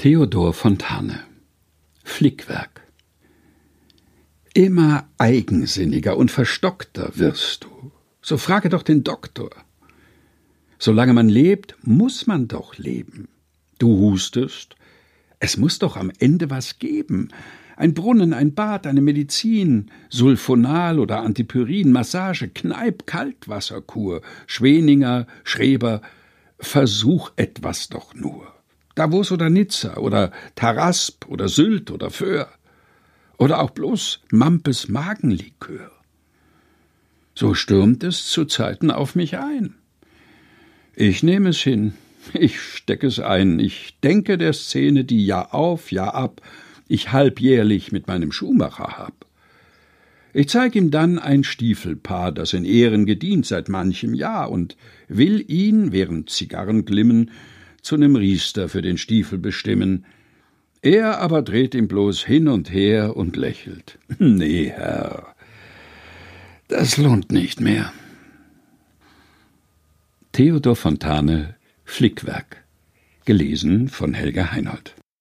Theodor Fontane Flickwerk Immer eigensinniger und verstockter wirst du. So frage doch den Doktor. Solange man lebt, muss man doch leben. Du hustest. Es muss doch am Ende was geben. Ein Brunnen, ein Bad, eine Medizin, Sulfonal oder Antipyrin, Massage, Kneip, Kaltwasserkur, Schweninger, Schreber. Versuch etwas doch nur. Davos oder Nizza oder Tarasp oder Sylt oder Föhr oder auch bloß Mampes Magenlikör. So stürmt es zu Zeiten auf mich ein. Ich nehme es hin, ich stecke es ein, ich denke der Szene, die Jahr auf, Jahr ab ich halbjährlich mit meinem Schuhmacher hab. Ich zeig ihm dann ein Stiefelpaar, das in Ehren gedient seit manchem Jahr, und will ihn, während Zigarren glimmen, zu nem Riester für den Stiefel bestimmen. Er aber dreht ihm bloß hin und her und lächelt. Nee, Herr, das lohnt nicht mehr. Theodor Fontane Flickwerk gelesen von Helga Heinold